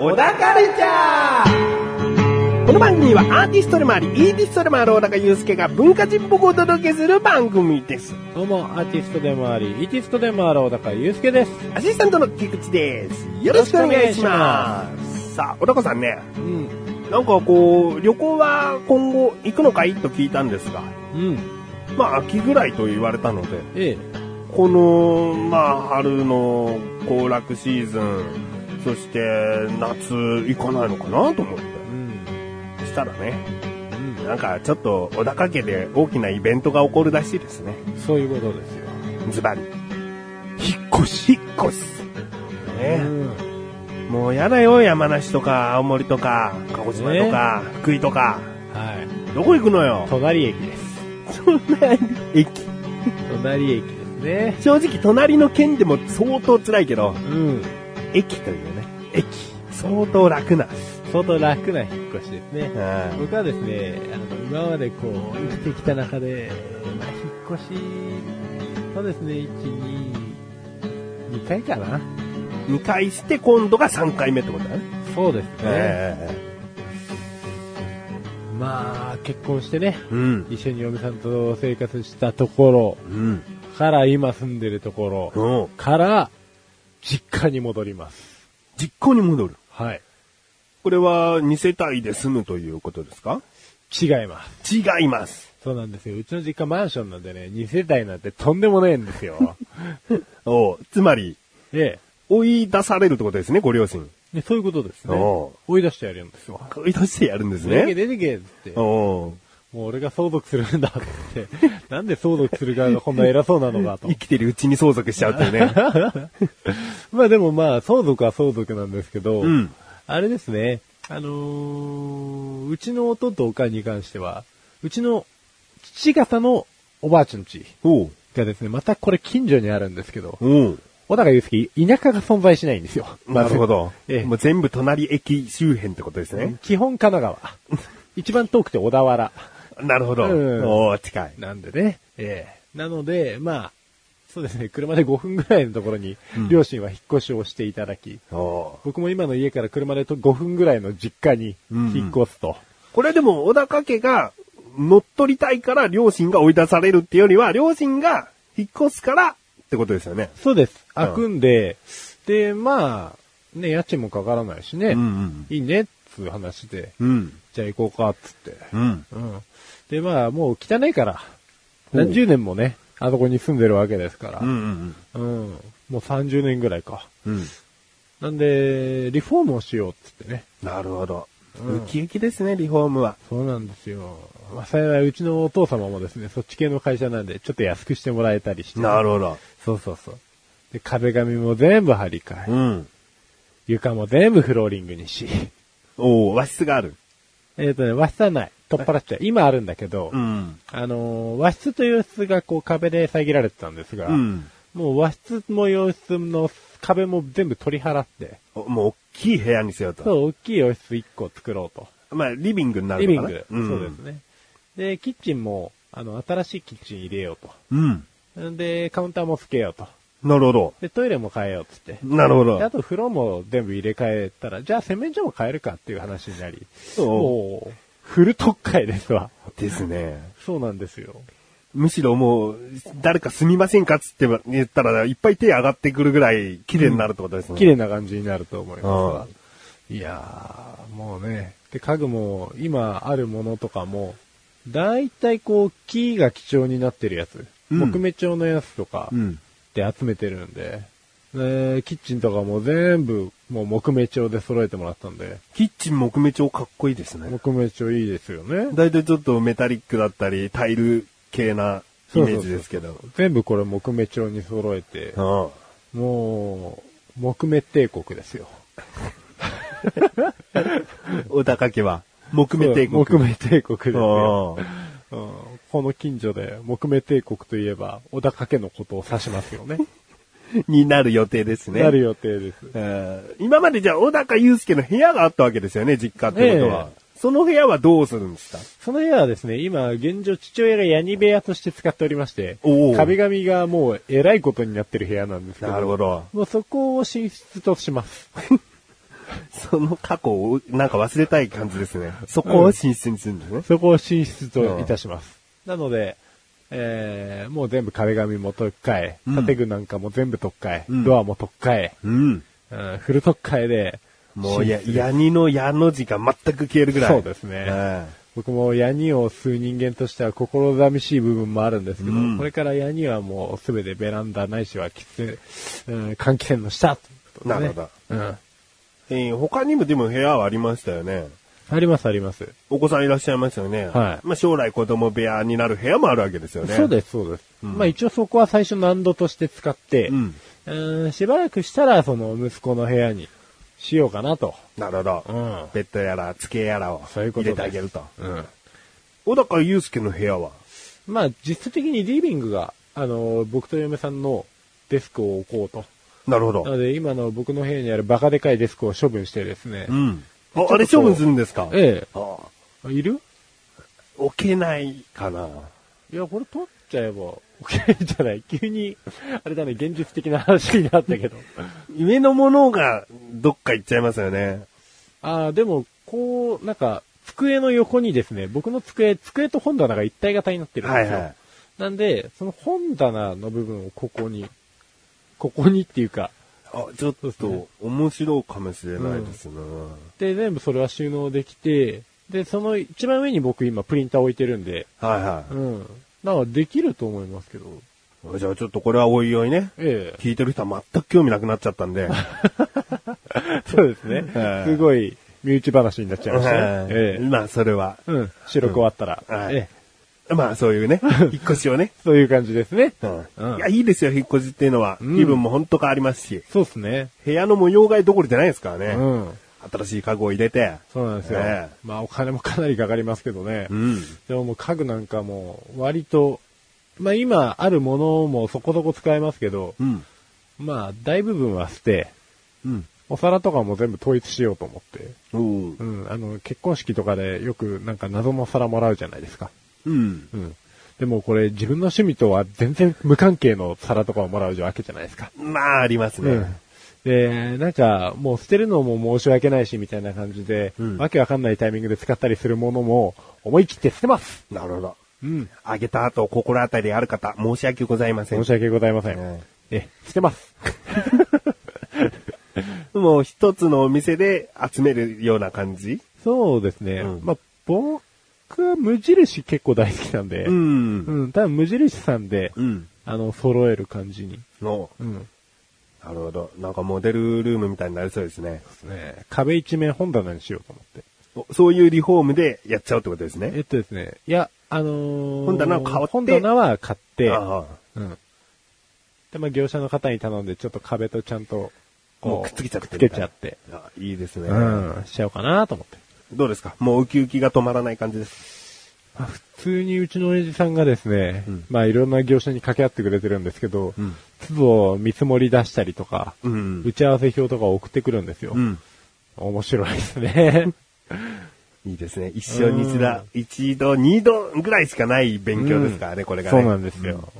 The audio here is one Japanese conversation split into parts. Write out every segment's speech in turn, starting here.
小高レチャーこの番組はアーティストでもあり、イーティストでもある小高祐介が文化人っぽくお届けする番組です。どうも、アーティストでもあり、イーティストでもある小高祐介です。アシスタントの菊池です。よろしくお願いします。さあ、小高さんね、うん。なんかこう、旅行は今後行くのかいと聞いたんですが、うん。まあ秋ぐらいと言われたので、ええ。この、まあ春の行楽シーズン、そして夏行かないのかなと思って。うん。したらね、うん。なんかちょっと小高家で大きなイベントが起こるらしいですね。そういうことですよ。ズバリ。引っ越し。引っ越し。ね、うん。もうやだよ、山梨とか青森とか、鹿児島とか、福井とか。はい。どこ行くのよ？隣駅です。隣駅。隣駅ですね。正直隣の県でも相当辛いけど、うん。駅というね。駅。相当楽な。相当楽な引っ越しですね。うん僕はですね、あの、今までこう、生きてきた中で、まあ、引っ越し、そうですね、1、2、2回かな。2回して今度が3回目ってことだね。そうですね。えまあ、結婚してね、えうん。一緒に嫁さんと生活したとこうん。ろから今住んでるところうん。から実家に戻ります。実家に戻る。はい。これは2世帯で住むということですか？違います。違います。そうなんですよ。うちの実家マンションなんでね、2世帯なんてとんでもねえんですよ。おうつまり、え追い出されるってことですね、ご両親。え。ね、そういうことですね。お追い出してやるんですよ。追い出してやるんです出てけね。出てけっつって。おもう俺が相続するんだって。なんで相続する側がこんな偉そうなのかと生。きてるうちに相続しちゃうっていうね。まあでもまあ、相続は相続なんですけど、うんあれですね、あのーうちの弟とおかんに関しては、うちの父方のおばあちゃんちがですね、またこれ近所にあるんですけど、小高祐介、田舎が存在しないんですよ。なるほど。ええもう全部隣駅周辺ってことですね。基本神奈川。一番遠くて小田原。なるほど。うんおー近い。なんでね。ええなので、まあ、そうですね、車で5分ぐらいのところにうん、両親は引っ越しをしていただき、おう僕も今の家から車でと5分ぐらいの実家に引っ越すと。これでも、小高家が乗っ取りたいから両親が追い出されるっていうよりは、両親が引っ越すからってことですよね。そうです。開くんで、で、まあ、ね、家賃もかからないしね、んいいね、っつう話で、うん。じゃあ行こうか、っつって。うん。うん。で、まあ、もう汚いから、何十年もね、あそこに住んでるわけですから、うん。うん。うん。もう30年ぐらいか。うん。なんで、リフォームをしようっつってね。なるほど。うんウキウキですね、リフォームは。そうなんですよ。まあ、幸いうちのお父様もですね、そっち系の会社なんで、ちょっと安くしてもらえたりして。なるほど。そうそうそう。で、壁紙も全部張り替え、うん。床も全部フローリングにし。おお和室がある。えっ、とね、和室はない。取っ払っちゃう。今あるんだけど、ん。あのー和室と洋室がこう壁で遮られてたんですが、うん。もう和室も洋室の壁も全部取り払って、おもう大きい部屋にしようと。そう、大きい洋室1個作ろうと。まあ、リビングになるのかなリビング、んそうですね。で、キッチンも、あの、新しいキッチン入れよううん。と。で、カウンターもつけようと。なるほど。で、トイレも変えようっつって。なるほどで。あと風呂も全部入れ替えたら、じゃあ洗面所も変えるかっていう話になり。そうフル特会ですわ。ですね。そうなんですよ。むしろもう、誰か住みませんかっつって言ったら、いっぱい手上がってくるぐらい綺麗になるってことですね。綺麗な感じになると思います。いやー、もうね。で、家具も、今あるものとかも、だいたいこう、木が貴重になってるやつ。うん木目調のやつとか、うん。で集めてるんで、でキッチンとかも全部、もう木目調で揃えてもらったんで、キッチン木目調かっこいいですね。木目調いいですよね。だいたいちょっとメタリックだったり、タイル系なイメージですけど。全部これ木目調に揃えて、あもう、木目帝国ですよ。あ小高家は、木目帝国。そう木目帝国ですよ。この近所で木目帝国といえば、小高家のことを指しますよね。になる予定ですね。なる予定です。えー今までじゃあ、小高祐介の部屋があったわけですよね、実家ってことは。その部屋はどうするんですか？その部屋はですね、今、現状父親がヤニ部屋として使っておりまして壁紙がもう偉いことになってる部屋なんですけど、なるほど。もうそこを寝室とします。その過去をなんか忘れたい感じですね。そこを寝室にするんですね。そこを寝室といたします。なので、えー、もう全部壁紙も取っうん建具なんかも全部取っうんドアも取っうん。うん、フル取っ替えで、もうや、ヤニの矢の字が全く消えるぐらい。そうですねえ僕もヤニを吸う人間としては心寂しい部分もあるんですけど、うんこれからヤニはもうすべてベランダないしは喫煙、うん、換気扇の下ね。なるほど。うん。ええー他にもでも部屋はありましたよね。ありますあります。お子さんいらっしゃいますよね。はいまあ将来子供部屋になる部屋もあるわけですよね。そうです、そうです。うんまあ一応そこは最初難度として使って、うん。うんしばらくしたらその息子の部屋にしようかなと。なるほど。うんベッドやら、机やらを入そういうことですれてあげると。うん。小高祐介の部屋は？まあ実質的にリビングが、あの、僕と嫁さんのデスクを置こうと。なるほど。なので今の僕の部屋にあるバカでかいデスクを処分してですね。うん。ああれ処分するんですか？えあえ。いる？置けないかな。いや、これ取っちゃえば、OK じゃない。急に、あれだね、現実的な話になったけど。上のものがどっか行っちゃいますよね。ああ、でも、こう、なんか、机の横にですね、僕の机、机と本棚が一体型になってるんですよ。はいはいなんで、その本棚の部分をここに、ここにっていうか、あ、ちょっと面白いかもしれないですね。で、全部それは収納できて、で、その一番上に僕今プリンター置いてるんで、はいはうん。だからできると思いますけど、い。じゃあちょっとこれはおいおいね。ええ。聞いてる人は全く興味なくなっちゃったんで。そうですねは。いすごい、身内話になっちゃいましたね。ええ。まあそれは。うん。収録終わったら、はいええ。まあそういうね、引っ越しをね。そういう感じですね。うんうんいや、いいですよ、引っ越しっていうのは。うん気分も本当変わりますし。そうですね。部屋の模様替えどころじゃないですからね。うん。新しい家具を入れて。そうなんですよ。ええまあお金もかなりかかりますけどね。うん。でももう家具なんかも割と、まあ今あるものもそこそこ使えますけど、うん。まあ大部分は捨て、うん。お皿とかも全部統一しようと思って。うんう。ん、あの、結婚式とかでよくなんか謎の皿もらうじゃないですか。うん。うん。でもこれ自分の趣味とは全然無関係の皿とかをもらうわけじゃないですか。まあ、ありますね。うん。で、なんか、もう捨てるのも申し訳ないし、みたいな感じで、うんわけわかんないタイミングで使ったりするものも、思い切って捨てますなるほど。うん。あげた後、心当たりある方、申し訳ございません。申し訳ございません。ええ、捨てます。もう一つのお店で集めるような感じ？そうですね。うんまあ、僕は無印結構大好きなんで、う。うんん、多分無印さんで、うん。あの、揃える感じに。の、うん。なるほど。なんかモデルルームみたいになりそうですね。ですね。壁一面本棚にしようと思って。おそういうリフォームでやっちゃうってことですね。えっとですね、いや、あのー本棚を買って本棚は買って、あうん。で、まあ、業者の方に頼んで、ちょっと壁とちゃんと、もうくっつけちゃってくっつけちゃって、ああいいですね。うん、しちゃおうかなと思って。どうですか？もうウキウキが止まらない感じです。まあ普通にうちの親父さんがですね、うんまあいろんな業者に掛け合ってくれてるんですけど、うん都度見積もり出したりとか、うん打ち合わせ表とか送ってくるんですよ。うん。面白いですね。いいですね。一生に一度、一度、二度ぐらいしかない勉強ですからね、これがね。そうなんですよ。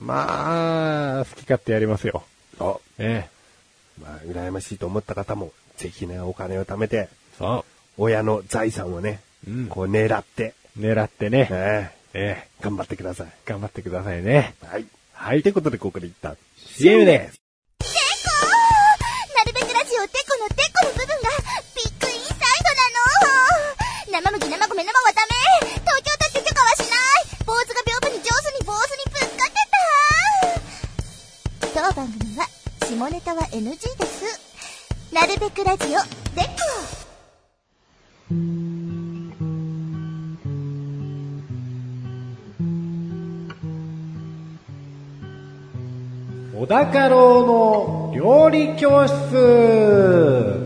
まあ、好き勝手やりますよ。あ、ええ。まあ、羨ましいと思った方も、ぜひね、お金を貯めて、そ親の財産をね、うんこう狙って、う。狙ってね、ね、ええ。頑張ってください。頑張ってくださいね。はい。はい。ということで、ここで一旦、CM です。なるべくラジオテコのテコの部分がビッグインサイドなの生麦生米生はダメ東京だって許可はしない坊主が屏風に上手に坊主にぶつかってた当番組は下ネタは NG ですなるべくラジオテコ小高郎の料理教室。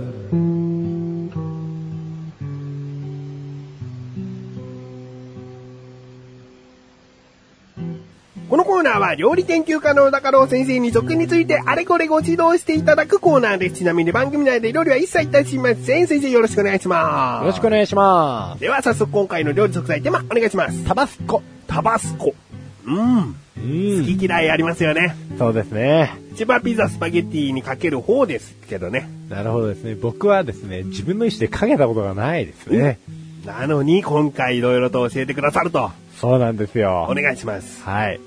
は料理研究家の小高郎先生に食についてあれこれご指導していただくコーナーです。ちなみに番組内で料理は一切いたしません。先生よろしくお願いします。よろしくお願いします。では早速今回の料理食材テーマお願いします。タバスコ。タバスコ。うん。う好き嫌いありますよね。そうですね。千葉ピザスパゲッティにかける方ですけどね。なるほどですね。僕はですね、自分の意思でかけたことがないですね。なのに今回いろいろと教えてくださると。そうなんですよ。お願いします。はい。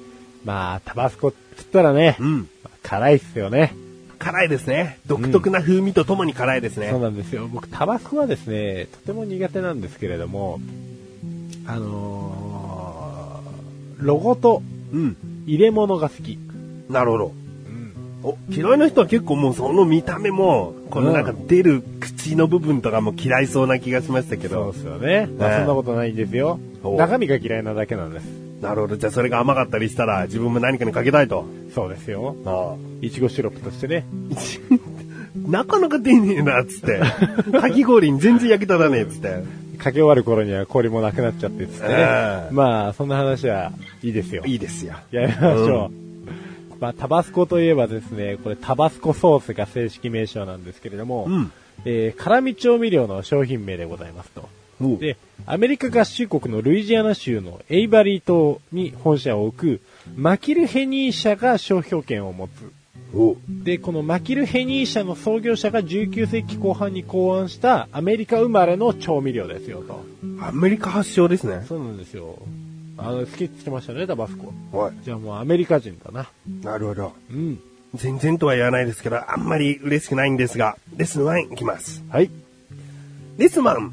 まあ、タバスコって言ったらね、うん。まあ辛いっすよね。辛いですね。独特な風味とともに辛いですね。そうなんですよ。僕、タバスコはですね、とても苦手なんですけれども、あのーロゴとうん。入れ物が好き。なるほど。うん。お、嫌いな人は結構もうその見た目も、このなんか出る口の部分とかも嫌いそうな気がしましたけど。そうですよね。まあ、ねそんなことないんですよ。お中身が嫌いなだけなんです。なるほど。じゃあそれが甘かったりしたら自分も何かにかけたいと。そうですよ。あいちごシロップとしてね。あ。なかなか出ねえな、つって。かき氷に全然焼き立たねえ、つって。かけ終わる頃には氷もなくなっちゃってっつってね。ええまあ、そんな話はいいですよ。いいですよ。やりましょう。まあ、タバスコといえばですね、これタバスコソースが正式名称なんですけれども、うんえー辛味調味料の商品名でございますと。で、アメリカ合衆国のルイジアナ州のエイバリー島に本社を置くマキルヘニー社が商標権を持つ。で、このマキルヘニー社の創業者が19世紀後半に考案したアメリカ生まれの調味料ですよと。アメリカ発祥ですね。そうなんですよ。あの、好きって言ってましたね、タバスコ。はい。じゃあもうアメリカ人だな。なるほど。うん。全然とは言わないですけど、あんまり嬉しくないんですが、レッスン1いきます。はい。レッスン1、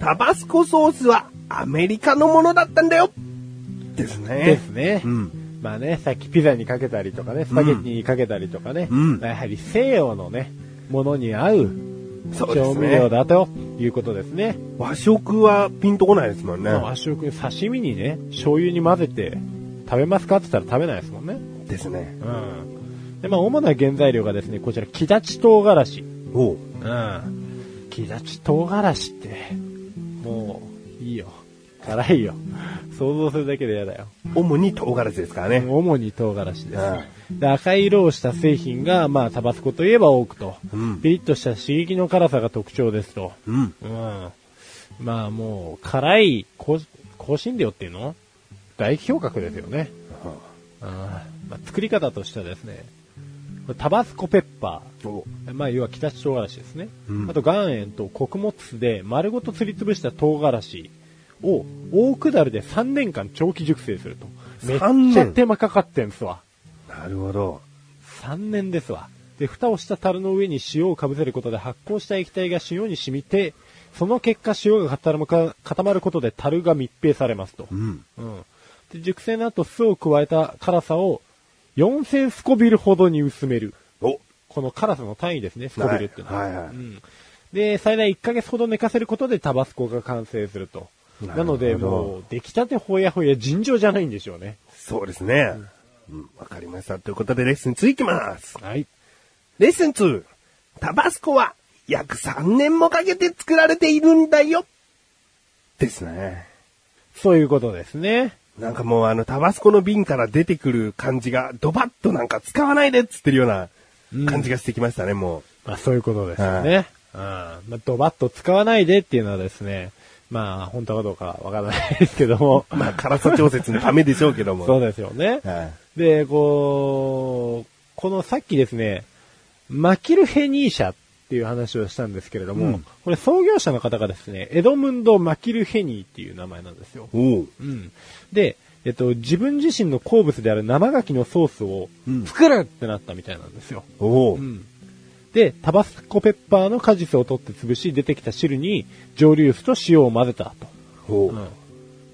タバスコソースはアメリカのものだったんだよですね。ですね。うん。まあね、さっきピザにかけたりとかね、スパゲッティにかけたりとかね、うんやはり西洋のね、ものに合うそうですね調味料だということですね。和食はピンとこないですもんね。まあ和食、刺身にね、醤油に混ぜて食べますかって言ったら食べないですもんね。ですね。うん。で、まあ主な原材料がですね、こちら、木立唐辛子。おう。うん。木立唐辛子って、もう、いいよ。辛いよ。想像するだけで嫌だよ。主に唐辛子ですからね。主に唐辛子です。で赤い色をした製品が、まあ、タバスコといえば多くと、うんピリッとした刺激の辛さが特徴ですと。うん。うん。まあ、もう、辛い香香辛料っていうの？大表格ですよね。うんまあ、作り方としてはですね、タバスコペッパ。まあ、要は北唐辛子ですね。うんあと、岩塩と穀物酢で丸ごとすりつぶした唐辛子を大下るで3年間長期熟成すると。めっ3年ちゃ手間かかってんすわ。なるほど。3年ですわ。で、蓋をした樽の上に塩をかぶせることで発酵した液体が塩に染みて、その結果塩が固まることで樽が密閉されますと。うん。うん。で、熟成の後酢を加えた辛さを4000スコビルほどに薄める。おこの辛さの単位ですね、スコビルってのは。はいはいはいうん。で、最大1ヶ月ほど寝かせることでタバスコが完成すると。なので、もう、出来たてほやほや尋常じゃないんでしょうね。そうですね。うん、わかりました。ということでレッスン2いきます。はい。レッスン2。タバスコは約3年もかけて作られているんだよ。ですね。そういうことですね。なんかもうあのタバスコの瓶から出てくる感じがドバッとなんか使わないでっつってるような感じがしてきましたね、もまあそういうことですよね。うん。まあドバッと使わないでっていうのはですね、まあ本当かどうかわからないですけども。う。まあ辛さ調節のためでしょうけども。そうですよね。はい。で、こう、このさっきですね、マキルヘニー社っていう話をしたんですけれども、うんこれ創業者の方がですね、エドムンド・マキルヘニーっていう名前なんですよ。うん。で、えっと、自分自身の好物である生牡蠣のソースをうん作るってなったみたいなんですよ。おう。うん。で、タバスコペッパーの果実を取って潰し、出てきた汁に蒸留酒と塩を混ぜたと。おう。うん。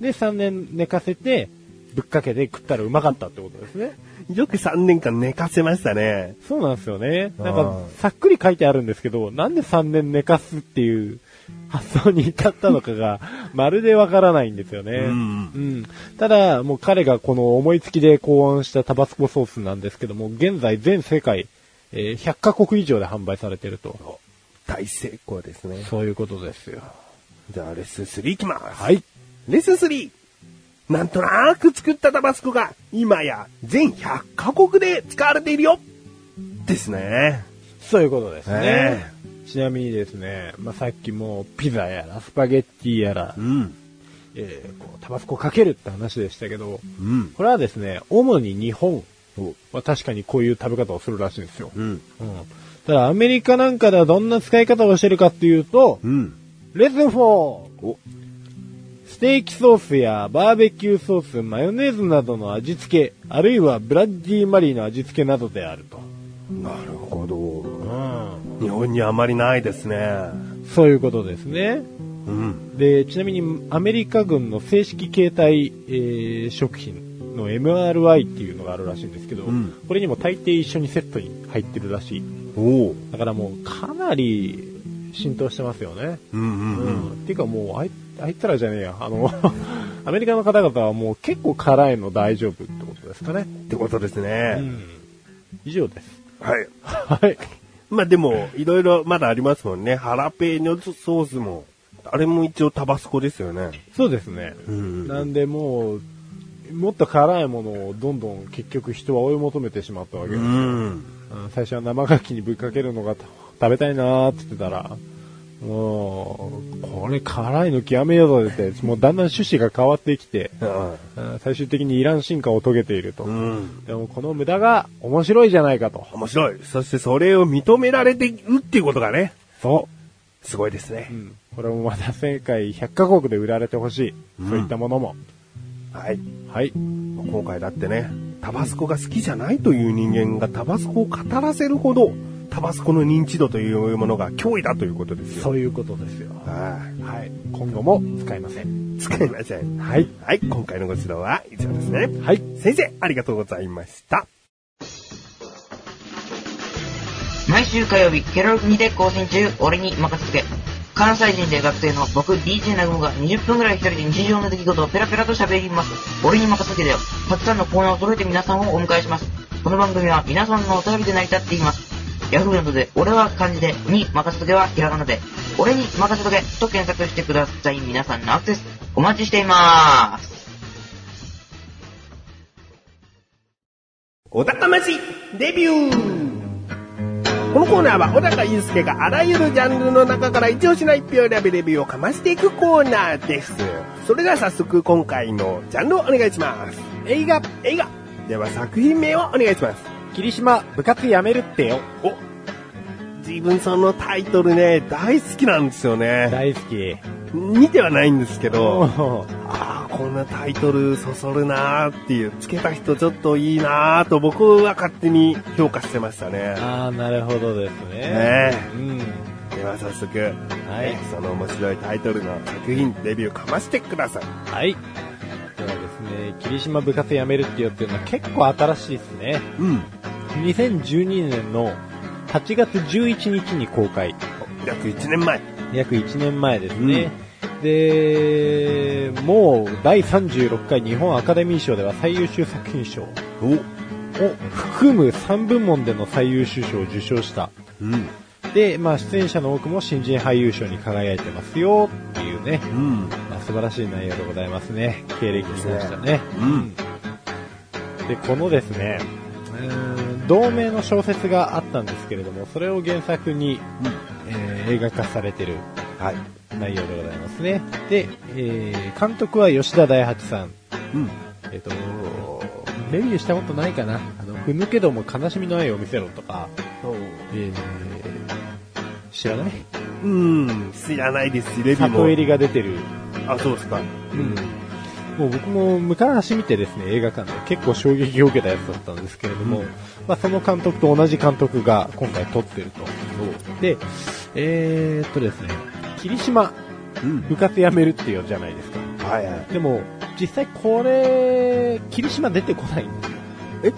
で、3年寝かせて、ぶっかけて食ったらうまかったってことですね。よく3年間寝かせましたね。そうなんですよね。なんあか、さっくり書いてあるんですけど、なんで3年寝かすっていう発想に至ったのかが、まるでわからないんですよね。うんうんただ、もう彼がこの思いつきで考案したタバスコソースなんですけども、現在全世界、えー100カ国以上で販売されていると。大成功ですね。そういうことですよ。じゃあレッスン3いきます。はい。レッスン 3! なんとなく作ったタバスコが今や全100カ国で使われているよですね。そういうことですね。えちなみにですね、まあ、さっきもピザやらスパゲッティやら、うん。えーこうタバスコかけるって話でしたけど、うん。これはですね、主に日本は確かにこういう食べ方をするらしいんですよ。うん。うん。ただアメリカなんかではどんな使い方をしてるかっていうと、うん。レッスン 4! お、ステーキソースやバーベキューソース、マヨネーズなどの味付け、あるいはブラッディーマリーの味付けなどであると。なるほど。うん。日本にあまりないですね。そういうことですね。うん。で、ちなみにアメリカ軍の正式形態、えー食品の MRI っていうのがあるらしいんですけど、うんこれにも大抵一緒にセットに入ってるらしい。おお。だからもうかなり浸透してますよね。うんうんうん。うん。っていうかもうあい、あいつらじゃねえや。あの、アメリカの方々はもう結構辛いの大丈夫ってことですかね。ってことですうね。ん。以上です。はい。はい。まあでも、いろいろまだありますもんね。ハラペーニョソースも。あれも一応タバスコですよね。そうですね。うんなんでもう、もっと辛いものをどんどん結局人は追い求めてしまったわけです。うん。うん最初は生牡蠣にぶっかけるのが食べたいなーって言ってたら、もう、これ辛いの極めようとって、もうだんだん趣旨が変わってきて、うん最終的にイラン進化を遂げていると。うん。でもこの無駄が面白いじゃないかと。面白い。そしてそれを認められているっていうことがね、そすごいですねう。う。ん。これもまた世界100カ国で売られてほしい。うんそういったものも。はい。はい。今回だってね、タバスコが好きじゃないという人間がタバスコを語らせるほど、タバスコの認知度というものが脅威だということですよ。そういうことですよ。ははい。今後も使いません。い。使いません。はい。はい。今回のご指導は以上ですね。はい。先生、ありがとうございました。毎週火曜日、ケロログにて更新中、俺に任せてけ。関西人で学生の僕、DJ なぐもが20分くらい一人で日常の出来事をペラペラと喋ります。俺に任せてけだよ。たくさんのコーナーを揃えて皆さんをお迎えします。この番組は皆さんのお便りで成り立っています。ヤフーなどで、俺は漢字で、に任せとけはひらがなで、俺に任せとけと検索してください。皆さんのアクセス、お待ちしていまーす。お高ましデビューこのコーナーは小高祐介があらゆるジャンルの中から一押しの一票選びレビューをかましていくコーナーです。それでは早速今回のジャンルをお願いします。映画、映画。では作品名をお願いします。霧島、部活やめるってよ。お自分そのタイトルね、大好きなんですよね。大好き。見てはないんですけど、おああ、こんなタイトルそそるなーっていう、つけた人ちょっといいなーと僕は勝手に評価してましたね。ああ、なるほどですね。ねうん。では早速、はいねその面白いタイトルの作品、デビューかましてください。はい。ですね、霧島部活やめるってよっていうのは結構新しいですね。うん。2012年の8月11日に公開。約1年前。約1年前ですね。で、もう第36回日本アカデミー賞では最優秀作品賞をお含む3部門での最優秀賞を受賞した。うん。で、まあ出演者の多くも新人俳優賞に輝いてますよっていうね。うん。まあ、素晴らしい内容でございますね。経歴にましたね。うん。で、このですね、うーん同名の小説があったんですけれども、それを原作に、えー映画化されてるはい。内容でございますね。で、えー監督は吉田大八さん。うん。えっ、と、レビューしたことないかな。あの、ふぬけども悲しみの愛を見せろとか、えー知らない？うん。知らないですし、レビューも。里襟が出てる。あ、そうですか。うん。もう僕も昔見てですね、映画館で結構衝撃を受けたやつだったんですけれども、うんまあその監督と同じ監督が今回撮ってると。で、えー、っとですね、霧島うん。部活やめるっていうじゃないですか。はいはい。でも、実際これ、霧島出てこないんですよ。え？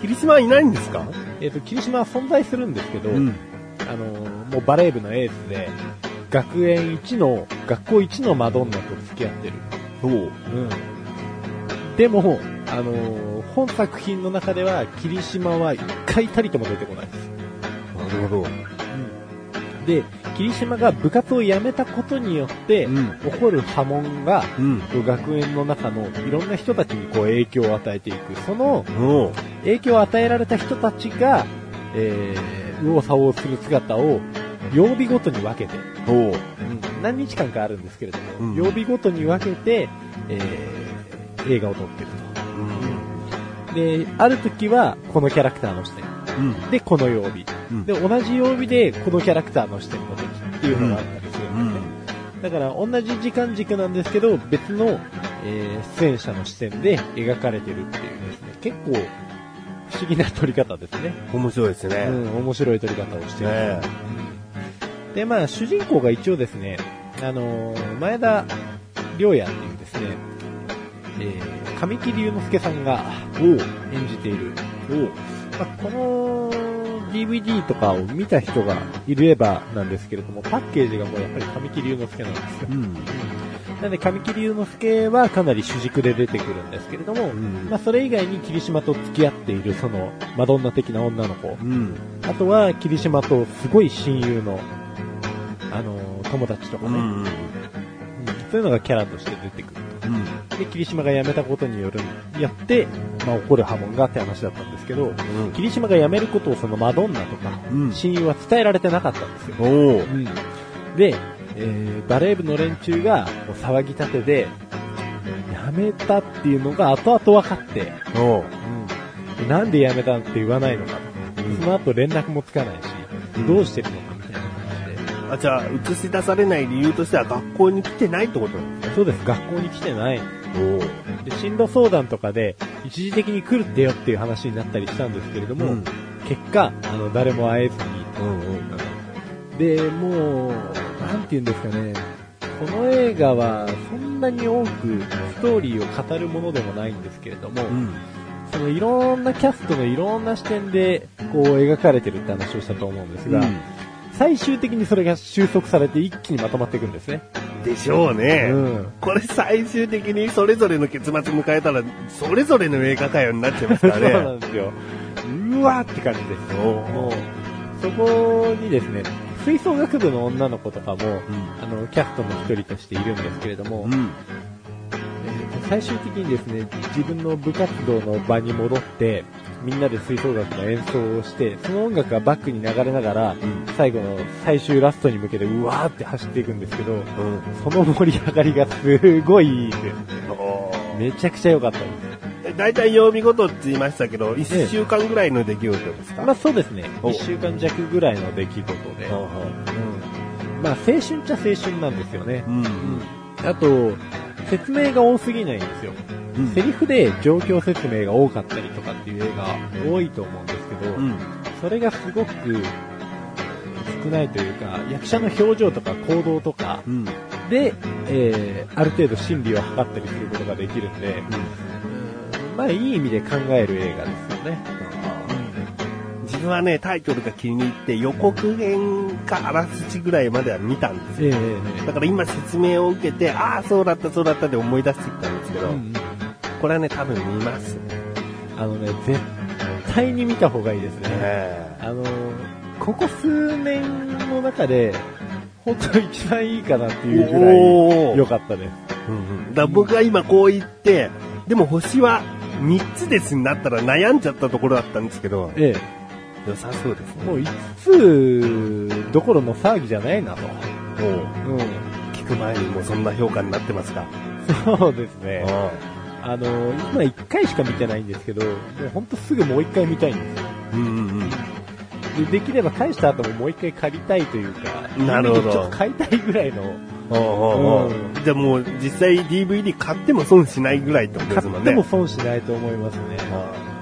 霧島いないんですか？えーっと、霧島は存在するんですけど、ん。あのー、もうバレー部のエースで、学園一の、学校一のマドンナと付き合ってる。そう。うん。でも、あのー本作品の中では、霧島は一回たりとも出てこないです。なるほど。で、霧島が部活を辞めたことによって、うん起こる波紋が、うん。学園の中のいろんな人たちにこう影響を与えていく。そのおう影響を与えられた人たちが、えー、右往左往する姿を曜日ごとに分けて、おううん何日間かあるんですけれども、うん曜日ごとに分けて、えー、映画を撮ってると。で、ある時はこのキャラクターの視点。うん。で、この曜日。うんで、同じ曜日でこのキャラクターの視点の時っていうのがあったりするんですね。だから同じ時間軸なんですけど、別の、えー出演者の視点で描かれてるっていうですね、結構不思議な撮り方ですね。面白いですね。うん、面白い撮り方をしてる。ねで、まあ、主人公が一応ですね、あのー前田良也っていうですね、えー、神木隆之介さんが演じている、まあ、この DVD とかを見た人がいればなんですけれども、パッケージがもうやっぱり神木隆之介なんですよ。うん。なんで神木隆之介はかなり主軸で出てくるんですけれども、んまあそれ以外に霧島と付き合っているそのマドンナ的な女の子、うん。あとは霧島とすごい親友の、あのー友達とかね、うん。うんそういうのがキャラとして出てくるうん。と。で、霧島が辞めたことによる、やって、まあ起こる波紋がって話だったんですけど、霧島が辞めることをそのマドンナとか、うん。親友は伝えられてなかったんですよ。で、えーバレー部の連中が騒ぎ立てで、辞めたっていうのが後々分かって、なんで辞めたって言わないのかうん。その後連絡もつかないし、うん。どうしてるのかあ、じゃあ、映し出されない理由としては学校に来てないってこと？なんですじで、そうです、学校に来てない。で、進路相談とかで、一時的に来るってよっていう話になったりしたんですけれども、うん。結果、あの、誰も会えずに、うんうん。で、もう、なんて言うんですかね、この映画はそんなに多くストーリーを語るものでもないんですけれども、うん。そのいろんなキャストのいろんな視点でこう描かれてるって話をしたと思うんですが、最終的にそれが収束されて一気にまとまっていくんですね。でしょうね。うん。これ最終的にそれぞれの結末迎えたら、それぞれの映画かよになっちゃいますそうからね。なんですよ。うわーって感じです。もう、そこにですね、吹奏楽部の女の子とかも、あの、キャストの一人としているんですけれども、うん。え最終的にですね、自分の部活動の場に戻って、みんなで吹奏楽の演奏をして、その音楽がバックに流れながら、最後の最終ラストに向けてうわーって走っていくんですけど、うん。その盛り上がりがすごいいいです。めちゃくちゃ良かったです。大体曜日ごとって言いましたけど、1週間ぐらいの出来事ですか、まあそうですね、お1週間弱ぐらいの出来事で、ほうんまあ青春っちゃ青春なんですよね。ううん。あと、説明が多すぎないんですよ。うんセリフで状況説明が多かったりとかっていう映画多いと思うんですけど、うん。それがすごく少ないというか、役者の表情とか行動とかうん。で、えー、ある程度心理を測ったりすることができるんで、うんまあいい意味で考える映画ですよね。自分はね、タイトルが気に入って予告編かあらすじぐらいまでは見たんですよ。ええだから今説明を受けて、ああ、そうだった、そうだったで思い出してきたんですけど、うんうんこれはね、多分見ますね。あのね、絶対に見た方がいいですね。えあの、ここ数年の中で、本当に一番いいかなっていうぐらい良かったです。うんうんだ僕が今こう言って、でも星は3つですになったら悩んじゃったところだったんですけど、え良さそうですえ、ね。もう5つどころの騒ぎじゃないなと。もううん。聞く前にもうそんな評価になってますか。そうですね。あの、今1回しか見てないんですけど、もう本当すぐもう1回見たいんですよ。うんうんうん。でできれば返した後ももう1回借りたいというか、なるほどちょっと買いたいぐらいの、おうおうおううんじゃあもう実際 DVD 買っても損しないぐらいってことですもんね。買っても損しないと思いますね。やっ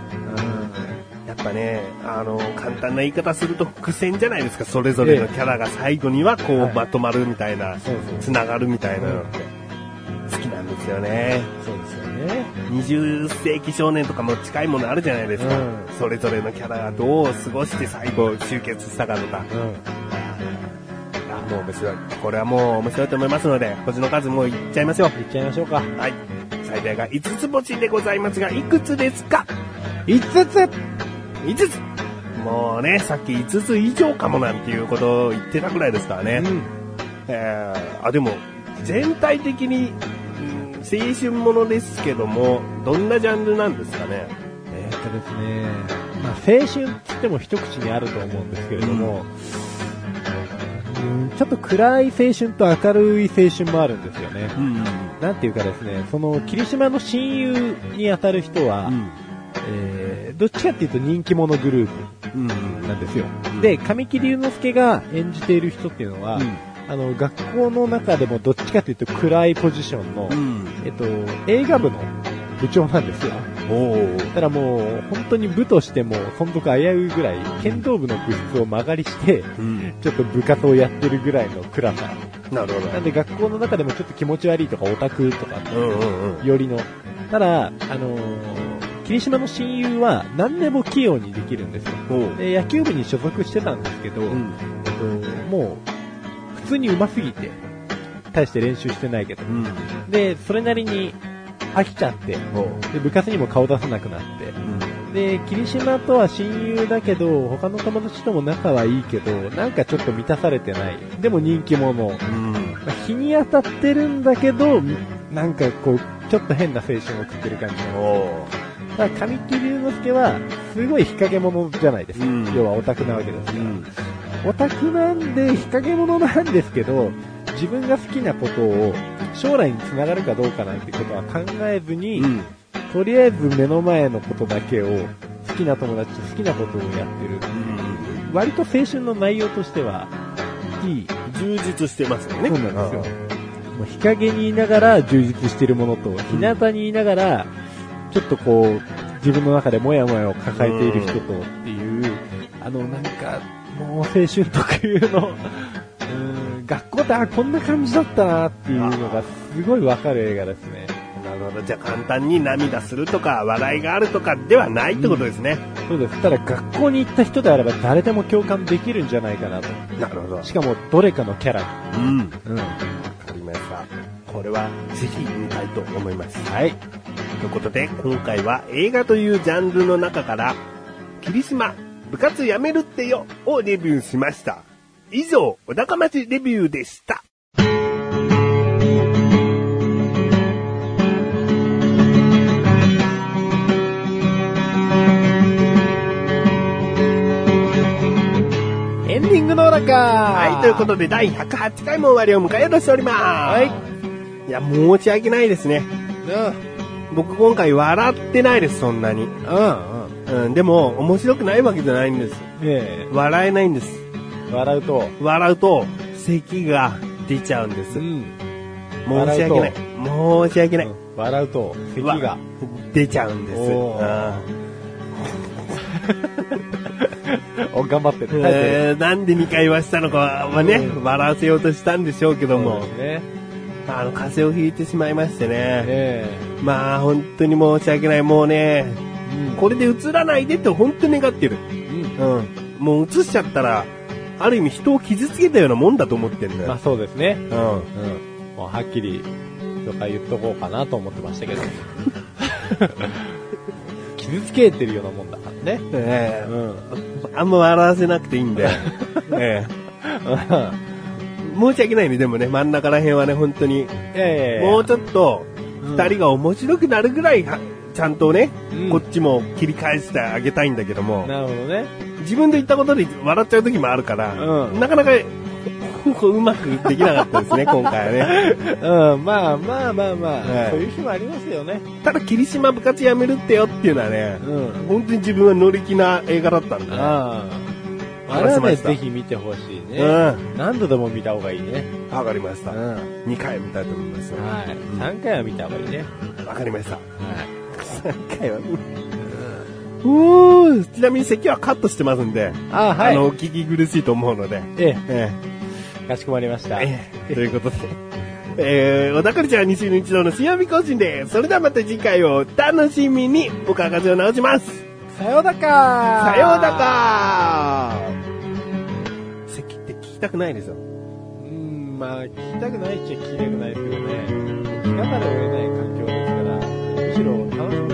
ぱね、あの、簡単な言い方すると伏線じゃないですか。それぞれのキャラが最後にはこはいうまとまるみたいな、つながるみたいなのって好きなんですよね。そうですよね。20世紀少年とかも近いものあるじゃないですか。うんそれぞれのキャラがどう過ごして最後集結したかとか。うん。あもう面白い。これはもう面白いと思いますので、星の数もういっちゃいましょう。いっちゃいましょうか。はい。最大が5つ星でございますが、いくつですか？5つ ?5 つもうね、さっき5つ以上かもなんていうことを言ってたぐらいですからね。うん。えー、あ、でも、全体的に、うん青春ものですけども、どんなジャンルなんですかね？えーっとですね、まあ、青春って言っても一口にあると思うんですけれども、うんちょっと暗い青春と明るい青春もあるんですよね。うん。なんていうかですね、その、霧島の親友に当たる人は、うん。えーどっちかっていうと人気者グルーうん。プなんですよ。うんで、神木隆之介が演じている人っていうのは、あの、学校の中でもどっちかっていうと暗いポジションの、うん。えっと、映画部の部長なんですよ。だからもう、本当に部としても存続危ういぐらい、剣道部の部室を曲がりして、うん。ちょっと部活をやってるぐらいの暗さ。なるほど。なんで学校の中でもちょっと気持ち悪いとかオタクとか、うんうんうん。よりの。ただ、あのー霧島の親友は何でも器用にできるんですよ。で、野球部に所属してたんですけど、うん。えっと、もう、普通に上手すぎて、大して練習してないけど。うん。で、それなりに飽きちゃって、で、部活にも顔出さなくなって、うん。で、霧島とは親友だけど、他の友達とも仲はいいけど、なんかちょっと満たされてない。でも人気者。まうん。あ日に当たってるんだけど、なんかこう、ちょっと変な青春を送ってる感じ。おだから神木隆之介は、すごい日陰者じゃないですか。うん要はオタクなわけですから。うん。オタクなんで、日陰者なんですけど、自分が好きなことを将来につながるかどうかなんてことは考えずに、うん。とりあえず目の前のことだけを好きな友達と好きなことをやってる。割と青春の内容としては、いい。充実してますよね。そうなんですよ。もう日陰にいながら充実してるものと、日向にいながら、ちょっとこう、自分の中でモヤモヤを抱えている人とっていう、あの、なんか、もう青春特有の、うん、学校ってあこんな感じだったなっていうのがすごいわかる映画ですね。なるほど。じゃあ簡単に涙するとか、笑いがあるとかではないってことですね。そうです。ただ学校に行った人であれば誰でも共感できるんじゃないかなと。なるほど。しかもどれかのキャラに。うん。わうん。これはぜひ見たいと思います。はい。ということで、今回は映画というジャンルの中から、霧島、部活やめるってよをレビューしました。以上、小高町レビューでした。はい、ということで第108回も終わりを迎えようとしております。はい。いや、申し訳ないですね。僕今回笑ってないです、そんなに。うん。うん。うん、でも、面白くないわけじゃないんです。え笑えないんです。え笑うと、笑うと、咳が出ちゃうんです。ん。申し訳ない。申し訳ない。うん笑うと、咳がわ。出ちゃうんです。お 頑張ってる。耐ええーなんで2回はしたのかはね、うん笑わせようとしたんでしょうけども、ね。あの、風邪をひいてしまいましてね。えまあ、本当に申し訳ない。もうね、えうんこれで映らないでって本当に願ってる。うんうん。もう映しちゃったら、ある意味人を傷つけたようなもんだと思ってんだよ。まあそうですね。うん。うん。もうはっきり、とか言っとこうかなと思ってましたけど。傷つけてるようなもんだからね。えうん。えあんま笑わせなくていいんで。ええ申し訳ないね、でもね、真ん中ら辺はね、本当に。ええもうちょっと、うん二人が面白くなるぐらいは、ちゃんとね、うんこっちも切り返してあげたいんだけども、なるほどね。自分で言ったことで笑っちゃう時もあるから、うんなかなか、うまくできなかったですね、今回はね。うん、まあまあまあまあ、はいそういう日もありますよね。ただ、霧島部活やめるってよっていうのはね、うん。本当に自分は乗り気な映画だったんだね。あれはね、ぜひ見てほしいね。う何度でも見た方がいいね。わかりました。うん。2回見たいと思います。はい。うん3回は見た方がいいね。わかりました。はい。3回は見うーんちなみに席はカットしてますんで、ああ、はい。あの、聞き苦しいと思うので、えええ、かしこまりました。ということで、えー、小田カルチャー2週に一度の水曜日更新です。それではまた次回をお楽しみに、僕は風を直します。さようだかさようだか席って聞きたくないですよ。うん、まあ、聞きたくないっちゃ聞きたくないですけどね。聞かざるを得ない環境ですから、むしろ楽し